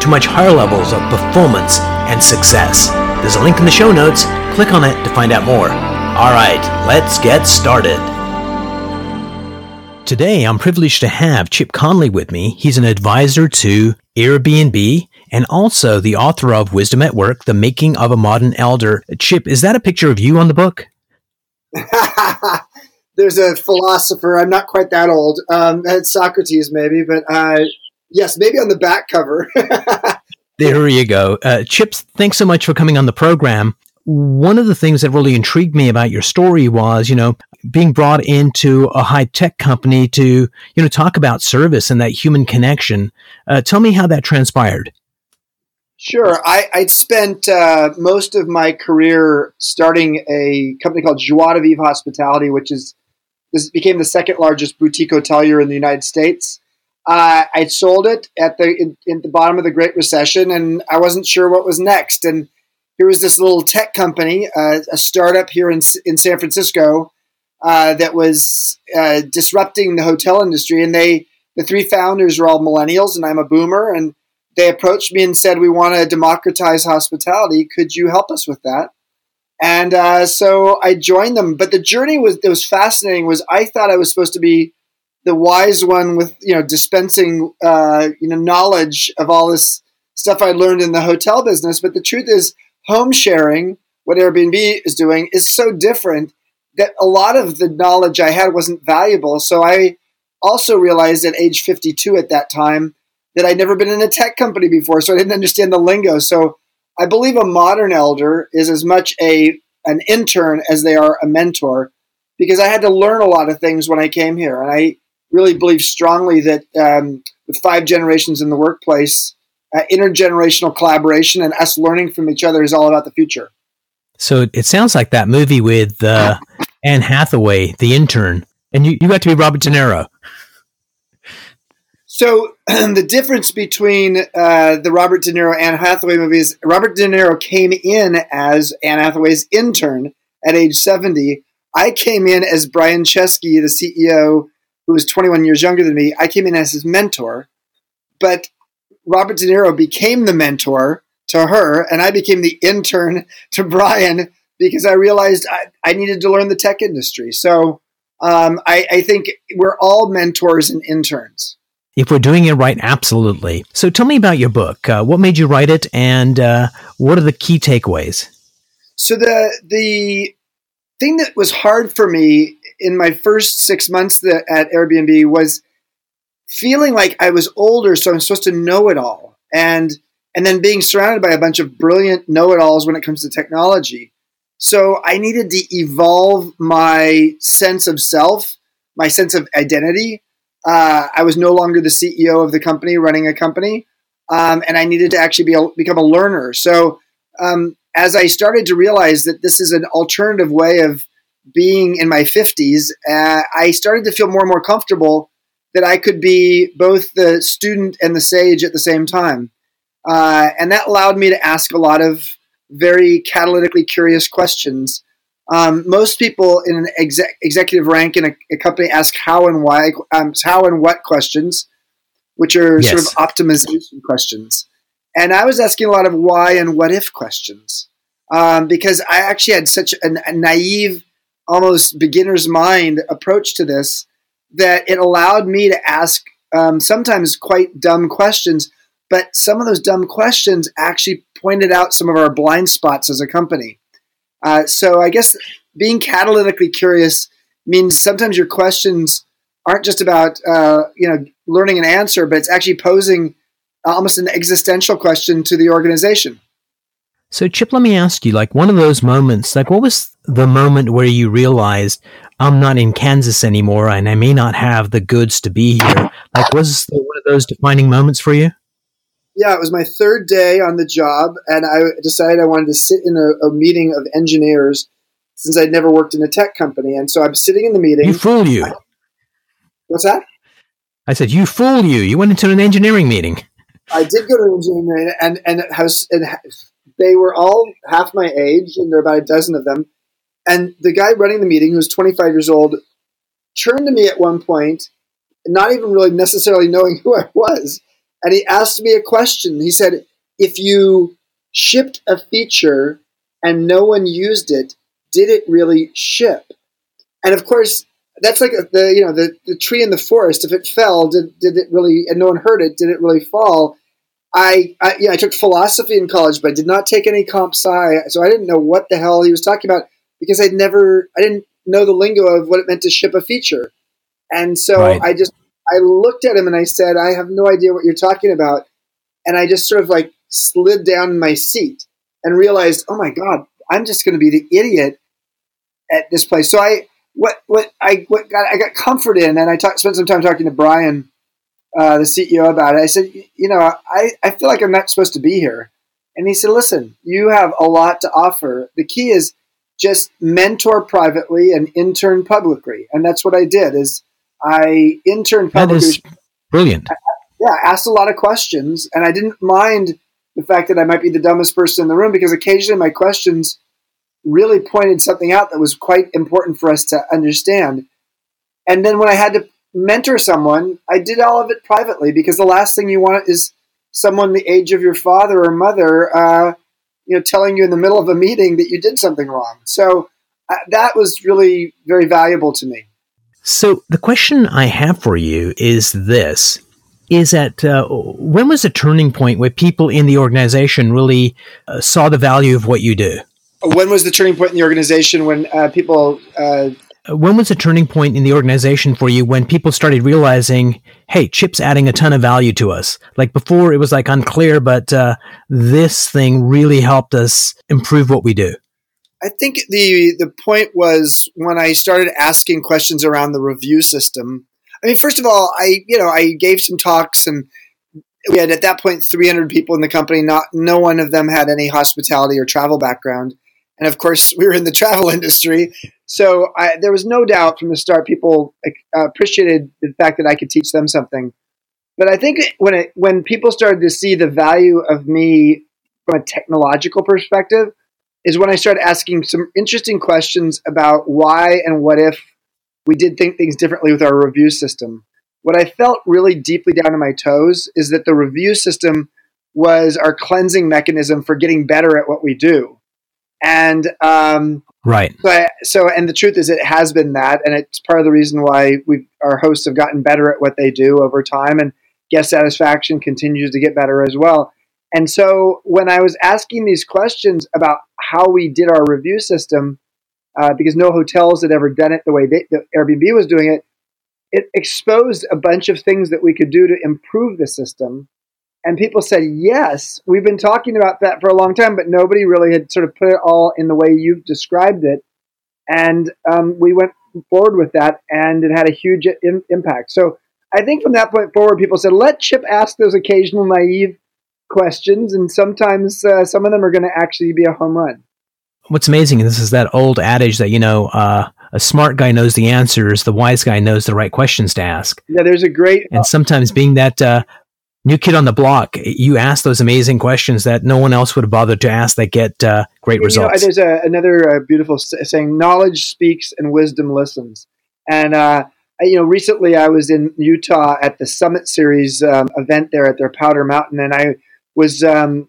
to much higher levels of performance and success. There's a link in the show notes. Click on it to find out more. All right, let's get started. Today, I'm privileged to have Chip Conley with me. He's an advisor to Airbnb and also the author of Wisdom at Work, The Making of a Modern Elder. Chip, is that a picture of you on the book? there's a philosopher. I'm not quite that old. Um, Socrates, maybe, but uh, yes, maybe on the back cover. there you go. Uh, Chips, thanks so much for coming on the program. One of the things that really intrigued me about your story was, you know, being brought into a high tech company to, you know, talk about service and that human connection. Uh, tell me how that transpired. Sure. I, I'd spent uh, most of my career starting a company called Joie de Vivre Hospitality, which is this became the second largest boutique hotelier in the United States. Uh, I sold it at the in, in, the bottom of the Great Recession, and I wasn't sure what was next. And here was this little tech company, uh, a startup here in in San Francisco, uh, that was uh, disrupting the hotel industry. And they, the three founders, were all millennials, and I'm a boomer. And they approached me and said, "We want to democratize hospitality. Could you help us with that?" And uh, so I joined them. But the journey was was fascinating. Was I thought I was supposed to be the wise one with you know dispensing uh, you know knowledge of all this stuff I learned in the hotel business. But the truth is, home sharing, what Airbnb is doing, is so different that a lot of the knowledge I had wasn't valuable. So I also realized at age 52 at that time that I'd never been in a tech company before, so I didn't understand the lingo. So I believe a modern elder is as much a an intern as they are a mentor because I had to learn a lot of things when I came here. And I really believe strongly that um, with five generations in the workplace, uh, intergenerational collaboration and us learning from each other is all about the future. So it sounds like that movie with uh, Anne Hathaway, The Intern, and you, you got to be Robert De Niro. So the difference between uh, the Robert De Niro Anne Hathaway movies, Robert De Niro came in as Anne Hathaway's intern at age 70. I came in as Brian Chesky, the CEO, who was 21 years younger than me. I came in as his mentor, but Robert De Niro became the mentor to her, and I became the intern to Brian because I realized I, I needed to learn the tech industry. So um, I, I think we're all mentors and interns. If we're doing it right, absolutely. So tell me about your book. Uh, what made you write it, and uh, what are the key takeaways? So the the thing that was hard for me in my first six months at Airbnb was feeling like I was older, so I'm supposed to know it all, and and then being surrounded by a bunch of brilliant know-it-alls when it comes to technology. So I needed to evolve my sense of self, my sense of identity, uh, I was no longer the CEO of the company running a company, um, and I needed to actually be a, become a learner. So um, as I started to realize that this is an alternative way of being in my 50s, uh, I started to feel more and more comfortable that I could be both the student and the sage at the same time. Uh, and that allowed me to ask a lot of very catalytically curious questions um, most people in an exec- executive rank in a, a, company ask how and why, um, how and what questions, which are yes. sort of optimization questions. And I was asking a lot of why and what if questions um, because I actually had such a, a naive, almost beginner's mind approach to this that it allowed me to ask um, sometimes quite dumb questions. But some of those dumb questions actually pointed out some of our blind spots as a company. Uh, so I guess being catalytically curious means sometimes your questions aren't just about uh, you know learning an answer, but it's actually posing almost an existential question to the organization. So, Chip, let me ask you, like one of those moments, like what was the moment where you realized I'm not in Kansas anymore and I may not have the goods to be here? Like, was one of those defining moments for you? yeah, it was my third day on the job, and I decided I wanted to sit in a, a meeting of engineers since I'd never worked in a tech company. And so I'm sitting in the meeting. You fool you. What's that? I said, you fool you. You went into an engineering meeting. I did go to an engineering meeting, and and house and they were all half my age, and there were about a dozen of them. And the guy running the meeting, who was 25 years old, turned to me at one point, not even really necessarily knowing who I was, and he asked me a question. He said, "If you shipped a feature and no one used it, did it really ship?" And of course, that's like the you know the, the tree in the forest. If it fell, did, did it really? And no one heard it. Did it really fall? I, I yeah, I took philosophy in college, but I did not take any comp sci, so I didn't know what the hell he was talking about because I'd never, I didn't know the lingo of what it meant to ship a feature, and so right. I just, I looked at him and I said, I have no idea what you're talking about, and I just sort of like slid down my seat and realized, oh my god, I'm just going to be the idiot at this place. So I, what, what I, what got, I got comfort in, and I talk, spent some time talking to Brian uh, the CEO about it. I said, you know, I, I feel like I'm not supposed to be here. And he said, listen, you have a lot to offer. The key is just mentor privately and intern publicly. And that's what I did is I interned publicly. That is brilliant. I, yeah, asked a lot of questions and I didn't mind the fact that I might be the dumbest person in the room because occasionally my questions really pointed something out that was quite important for us to understand. And then when I had to mentor someone, I did all of it privately because the last thing you want is someone the age of your father or mother, uh, you know, telling you in the middle of a meeting that you did something wrong. So uh, that was really very valuable to me. So the question I have for you is this: Is that uh, when was the turning point where people in the organization really uh, saw the value of what you do? When was the turning point in the organization when uh, people uh, when was the turning point in the organization for you when people started realizing, hey, Chip's adding a ton of value to us? Like before, it was like unclear, but uh, this thing really helped us improve what we do. I think the the point was when I started asking questions around the review system. I mean, first of all, I you know I gave some talks and we had at that point 300 people in the company. Not no one of them had any hospitality or travel background. And of course, we were in the travel industry. So I, there was no doubt from the start, people uh, appreciated the fact that I could teach them something. But I think when it, when people started to see the value of me from a technological perspective, is when I started asking some interesting questions about why and what if we did think things differently with our review system. What I felt really deeply down to my toes is that the review system was our cleansing mechanism for getting better at what we do. And um, right. So, so, and the truth is, it has been that, and it's part of the reason why we our hosts have gotten better at what they do over time, and guest satisfaction continues to get better as well. And so, when I was asking these questions about how we did our review system, uh, because no hotels had ever done it the way they, the Airbnb was doing it, it exposed a bunch of things that we could do to improve the system and people said, yes, we've been talking about that for a long time, but nobody really had sort of put it all in the way you've described it. And um, we went forward with that, and it had a huge in- impact. So I think from that point forward, people said, let Chip ask those occasional naive questions, and sometimes uh, some of them are going to actually be a home run. What's amazing, this is that old adage that, you know, uh, a smart guy knows the answers, the wise guy knows the right questions to ask. Yeah, there's a great. And sometimes being that uh, new kid on the block, you ask those amazing questions that no one else would have bothered to ask that get uh, great results. Know, there's a, another uh, beautiful saying: "Knowledge speaks and wisdom listens." And uh, you know, recently I was in Utah at the Summit Series um, event there at their Powder Mountain, and I was um,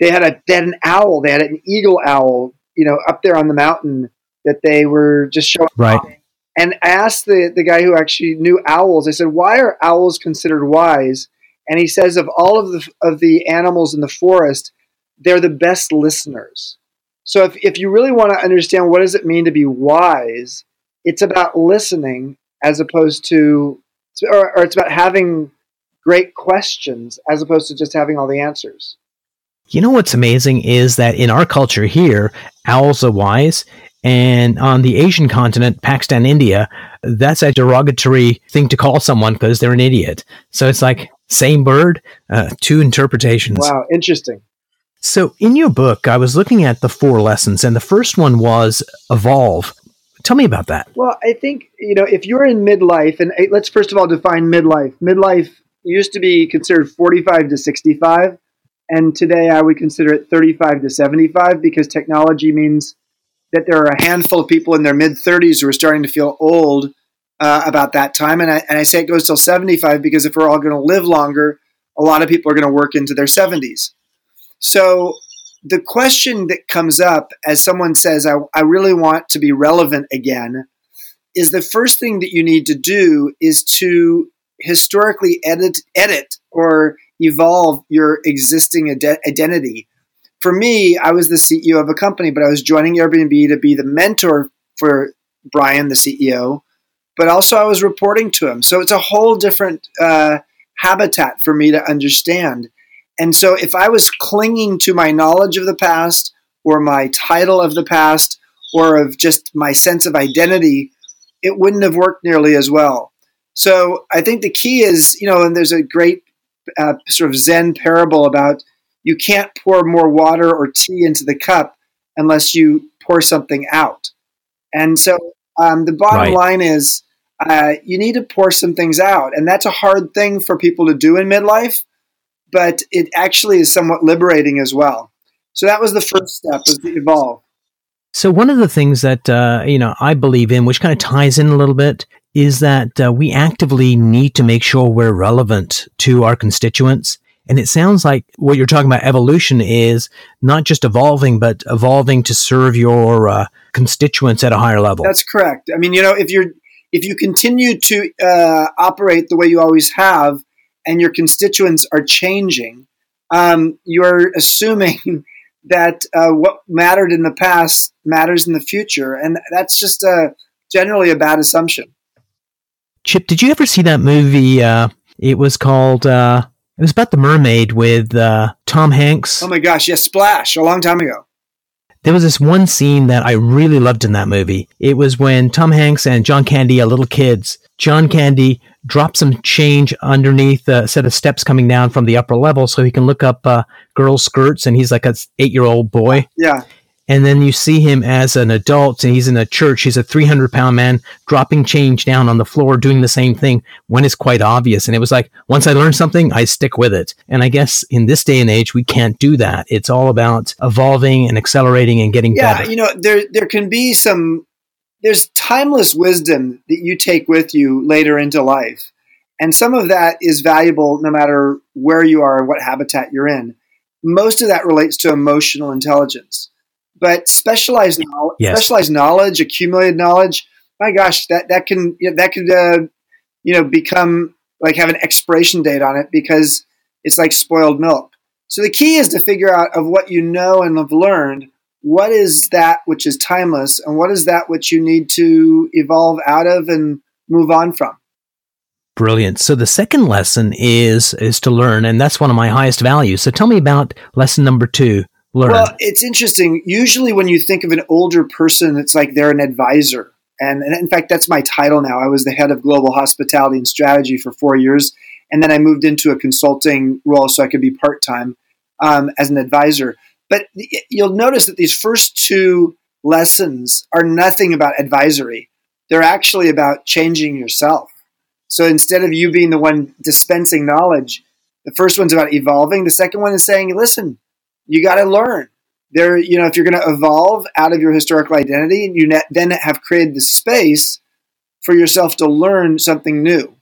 they had a they had an owl, they had an eagle owl, you know, up there on the mountain that they were just showing. Right. Off. And I asked the, the guy who actually knew owls, I said, why are owls considered wise? And he says of all of the of the animals in the forest, they're the best listeners. So if, if you really want to understand what does it mean to be wise, it's about listening as opposed to or, or it's about having great questions as opposed to just having all the answers. You know what's amazing is that in our culture here, owls are wise. And on the Asian continent, Pakistan, India, that's a derogatory thing to call someone because they're an idiot. So it's like same bird, uh, two interpretations. Wow, interesting. So, in your book, I was looking at the four lessons, and the first one was evolve. Tell me about that. Well, I think, you know, if you're in midlife, and let's first of all define midlife. Midlife used to be considered 45 to 65, and today I would consider it 35 to 75 because technology means that there are a handful of people in their mid 30s who are starting to feel old uh, about that time. And I, and I say it goes till 75 because if we're all going to live longer, a lot of people are going to work into their 70s. So the question that comes up as someone says, I, I really want to be relevant again, is the first thing that you need to do is to historically edit, edit or evolve your existing ad- identity. For me, I was the CEO of a company, but I was joining Airbnb to be the mentor for Brian, the CEO, but also I was reporting to him. So it's a whole different uh, habitat for me to understand. And so if I was clinging to my knowledge of the past or my title of the past or of just my sense of identity, it wouldn't have worked nearly as well. So I think the key is, you know, and there's a great uh, sort of Zen parable about you can't pour more water or tea into the cup unless you pour something out. And so um, the bottom right. line is uh, you need to pour some things out. And that's a hard thing for people to do in midlife but it actually is somewhat liberating as well. So that was the first step was to evolve. So one of the things that uh, you know I believe in, which kind of ties in a little bit, is that uh, we actively need to make sure we're relevant to our constituents. And it sounds like what you're talking about evolution is not just evolving, but evolving to serve your uh, constituents at a higher level. That's correct. I mean, you know, if you're if you continue to uh, operate the way you always have, and your constituents are changing, um, you're assuming that uh, what mattered in the past matters in the future, and that's just a generally a bad assumption. Chip, did you ever see that movie? Uh, it was called. Uh, it was about the mermaid with uh, Tom Hanks. Oh my gosh! Yes, Splash, a long time ago. There was this one scene that I really loved in that movie. It was when Tom Hanks and John Candy are little kids. John Candy drops some change underneath a set of steps coming down from the upper level so he can look up uh, girls' skirts, and he's like a eight year old boy. Yeah. And then you see him as an adult, and he's in a church. He's a 300 pound man dropping change down on the floor, doing the same thing when it's quite obvious. And it was like, once I learn something, I stick with it. And I guess in this day and age, we can't do that. It's all about evolving and accelerating and getting yeah, better. You know, there, there can be some there's timeless wisdom that you take with you later into life. And some of that is valuable no matter where you are and what habitat you're in. Most of that relates to emotional intelligence. But specialized knowledge, yes. specialized knowledge, accumulated knowledge, my gosh, that, that can, you know, that could, uh, you know, become like have an expiration date on it because it's like spoiled milk. So the key is to figure out of what you know and have learned, what is that which is timeless and what is that which you need to evolve out of and move on from? Brilliant. So the second lesson is is to learn and that's one of my highest values. So tell me about lesson number two learn well it's interesting usually when you think of an older person it's like they're an advisor and, and in fact that's my title now i was the head of global hospitality and strategy for four years and then i moved into a consulting role so i could be part-time um, as an advisor but you'll notice that these first two lessons are nothing about advisory. They're actually about changing yourself. So instead of you being the one dispensing knowledge, the first one's about evolving. The second one is saying, listen, you got to learn. There, you know, if you're going to evolve out of your historical identity, and you then have created the space for yourself to learn something new.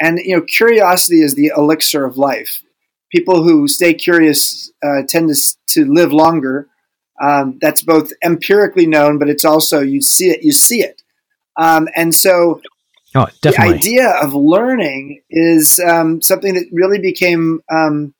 And you know, curiosity is the elixir of life people who stay curious uh, tend to, to live longer. Um, that's both empirically known, but it's also you see it, you see it, um, and so oh, the idea of learning is um, something that really became um,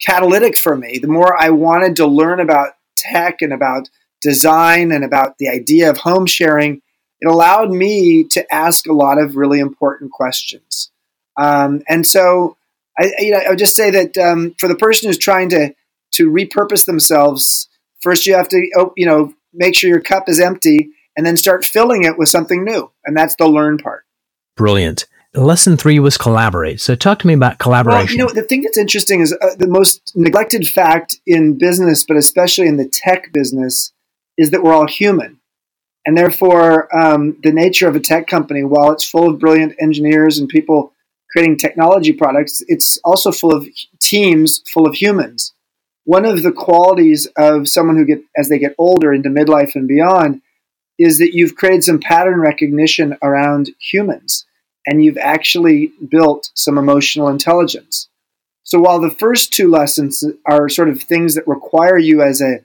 catalytic for me. The more I wanted to learn about tech and about design and about the idea of home sharing, it allowed me to ask a lot of really important questions. Um, and so I, you know, I would just say that um, for the person who's trying to to repurpose themselves, first you have to, oh, you know, make sure your cup is empty, and then start filling it with something new, and that's the learn part. Brilliant. Lesson three was collaborate. So talk to me about collaboration. Well, you know, the thing that's interesting is uh, the most neglected fact in business, but especially in the tech business, is that we're all human. And therefore, um, the nature of a tech company, while it's full of brilliant engineers and people creating technology products, it's also full of teams full of humans. One of the qualities of someone who get as they get older into midlife and beyond is that you've created some pattern recognition around humans and you've actually built some emotional intelligence. So while the first two lessons are sort of things that require you as a,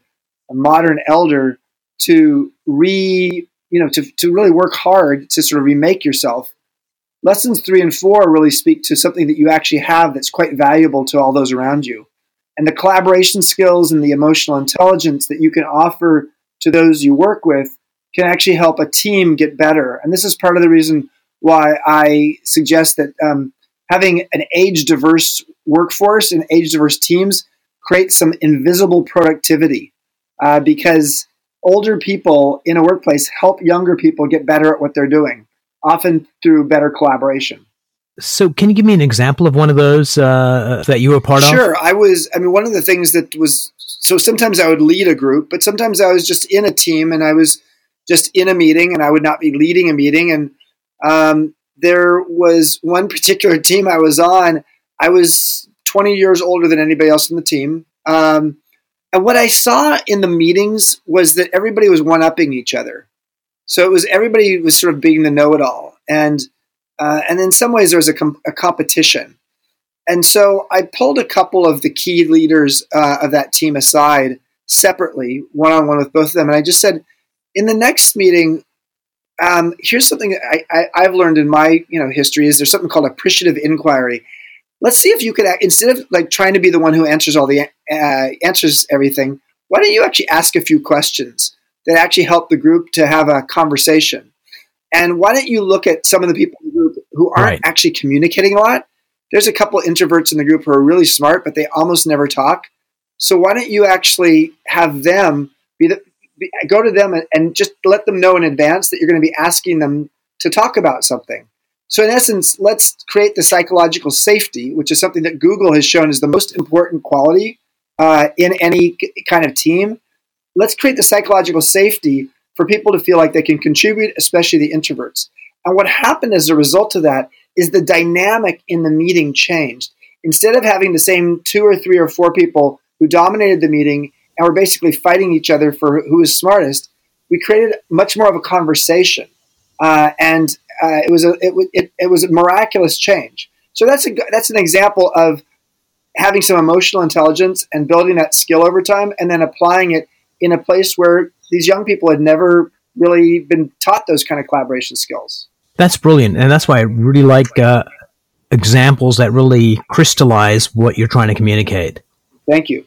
a modern elder to re you know to, to really work hard to sort of remake yourself lessons three and four really speak to something that you actually have that's quite valuable to all those around you and the collaboration skills and the emotional intelligence that you can offer to those you work with can actually help a team get better and this is part of the reason why i suggest that um, having an age diverse workforce and age diverse teams creates some invisible productivity uh, because older people in a workplace help younger people get better at what they're doing, often through better collaboration. So, can you give me an example of one of those uh, that you were part sure, of? Sure. I was, I mean, one of the things that was so sometimes I would lead a group, but sometimes I was just in a team and I was just in a meeting and I would not be leading a meeting. And um, there was one particular team I was on. I was 20 years older than anybody else in the team. Um, and what I saw in the meetings was that everybody was one upping each other. So it was everybody was sort of being the know it all. And, uh, and in some ways, there was a, com- a, competition. And so I pulled a couple of the key leaders uh, of that team aside separately, one on one with both of them. And I just said, in the next meeting, um, here's something I, I, I've learned in my you know history is there's something called appreciative inquiry. Let's see if you could instead of like trying to be the one who answers all the uh, answers everything why don't you actually ask a few questions that actually help the group to have a conversation? And why don't you look at some of the people in the group who aren't right. actually communicating a lot? There's a couple introverts in the group who are really smart but they almost never talk. So why don't you actually have them be the go to them and, just let them know in advance that you're going to be asking them to talk about something so, in essence, let's create the psychological safety, which is something that Google has shown is the most important quality uh, in any kind of team. Let's create the psychological safety for people to feel like they can contribute, especially the introverts. And what happened as a result of that is the dynamic in the meeting changed. Instead of having the same two or three or four people who dominated the meeting and were basically fighting each other for who is smartest, we created much more of a conversation. Uh, and uh, it was a it, it, it was a miraculous change. So that's a that's an example of having some emotional intelligence and building that skill over time, and then applying it in a place where these young people had never really been taught those kind of collaboration skills. That's brilliant, and that's why I really like uh, examples that really crystallize what you're trying to communicate. Thank you.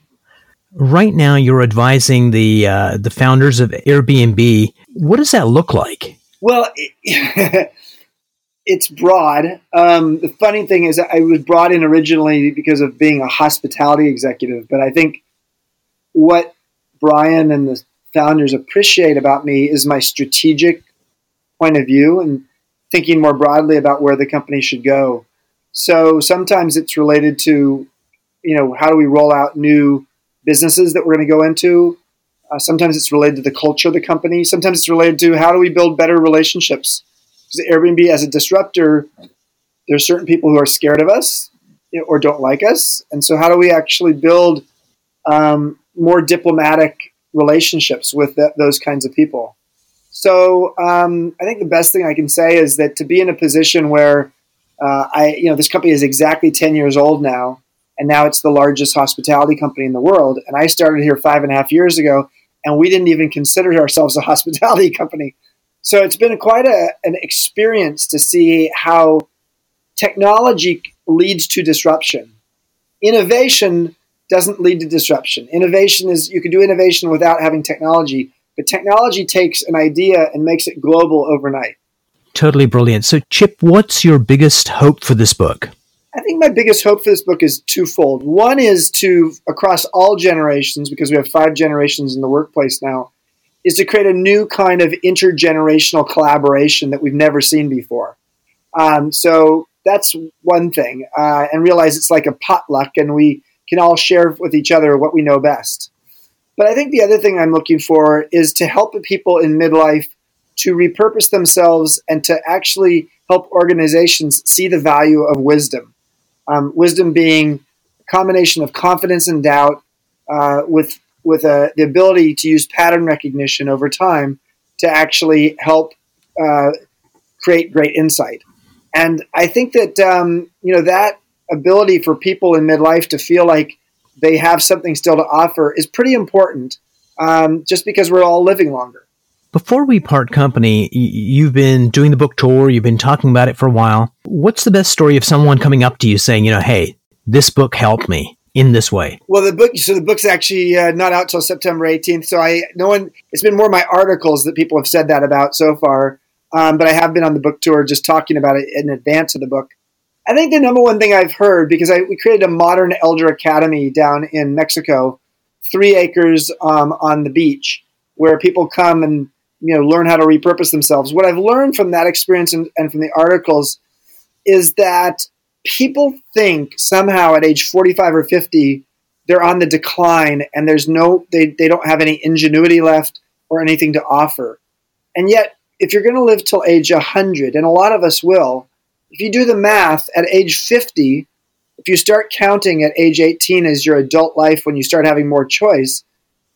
Right now, you're advising the uh, the founders of Airbnb. What does that look like? Well, it, it's broad. Um, the funny thing is, I was brought in originally because of being a hospitality executive, but I think what Brian and the founders appreciate about me is my strategic point of view and thinking more broadly about where the company should go. So sometimes it's related to, you know, how do we roll out new businesses that we're going to go into? Uh, sometimes it's related to the culture of the company. Sometimes it's related to how do we build better relationships. Because Airbnb, as a disruptor, there's certain people who are scared of us or don't like us, and so how do we actually build um, more diplomatic relationships with the, those kinds of people? So um, I think the best thing I can say is that to be in a position where uh, I, you know, this company is exactly ten years old now, and now it's the largest hospitality company in the world. And I started here five and a half years ago, and we didn't even consider ourselves a hospitality company. So it's been quite a, an experience to see how technology leads to disruption. Innovation doesn't lead to disruption. Innovation is you can do innovation without having technology, but technology takes an idea and makes it global overnight. Totally brilliant. So, Chip, what's your biggest hope for this book? I think my biggest hope for this book is twofold. One is to, across all generations, because we have five generations in the workplace now, is to create a new kind of intergenerational collaboration that we've never seen before. Um, so, that's one thing, uh, and realize it's like a potluck, and we can all share with each other what we know best. But I think the other thing I'm looking for is to help people in midlife to repurpose themselves and to actually help organizations see the value of wisdom. Um, wisdom being a combination of confidence and doubt uh, with with uh, the ability to use pattern recognition over time to actually help uh, create great insight. And I think that um, you know that ability for people in midlife to feel like they have something still to offer is pretty important. Um, just because we're all living longer. Before we part company, you've been doing the book tour, you've been talking about it for a while. What's the best story of someone coming up to you saying, you know, hey, this book helped me in this way? Well, the book, so the book's actually uh, not out till September 18th. So I, no one, it's been more my articles that people have said that about so far. Um, but I have been on the book tour just talking about it in advance of the book. I think the number one thing I've heard, because I, we created a modern elder academy down in Mexico, three acres um, on the beach, where people come and you know learn how to repurpose themselves. What I've learned from that experience and, and from the articles is that people think somehow at age 45 or 50 they're on the decline and there's no they, they don't have any ingenuity left or anything to offer and yet if you're going to live till age 100 and a lot of us will if you do the math at age 50 if you start counting at age 18 as your adult life when you start having more choice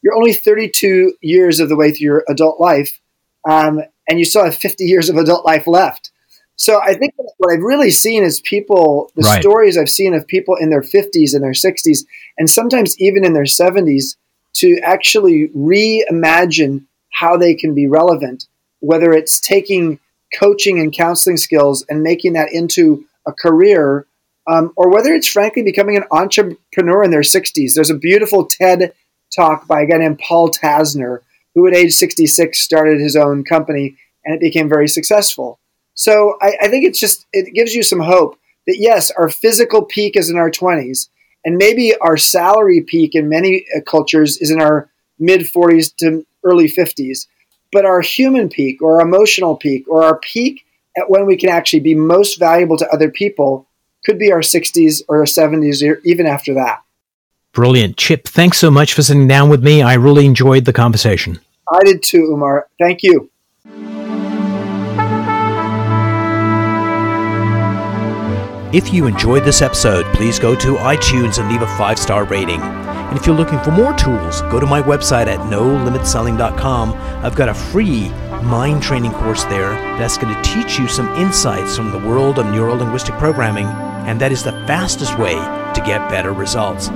you're only 32 years of the way through your adult life, um, and you still have 50 years of adult life left. So I think what I've really seen is people, the right. stories I've seen of people in their 50s and their 60s, and sometimes even in their 70s, to actually reimagine how they can be relevant, whether it's taking coaching and counseling skills and making that into a career, um, or whether it's frankly becoming an entrepreneur in their 60s. There's a beautiful TED talk by a guy named Paul Tasner, who at age 66 started his own company and it became very successful. So I, I think it's just, it gives you some hope that yes, our physical peak is in our 20s, and maybe our salary peak in many uh, cultures is in our mid 40s to early 50s. But our human peak or our emotional peak or our peak at when we can actually be most valuable to other people could be our 60s or our 70s or even after that. Brilliant. Chip, thanks so much for sitting down with me. I really enjoyed the conversation. I did too, Umar. Thank you. If you enjoyed this episode, please go to iTunes and leave a five star rating. And if you're looking for more tools, go to my website at nolimitselling.com. I've got a free mind training course there that's going to teach you some insights from the world of neuro linguistic programming, and that is the fastest way to get better results.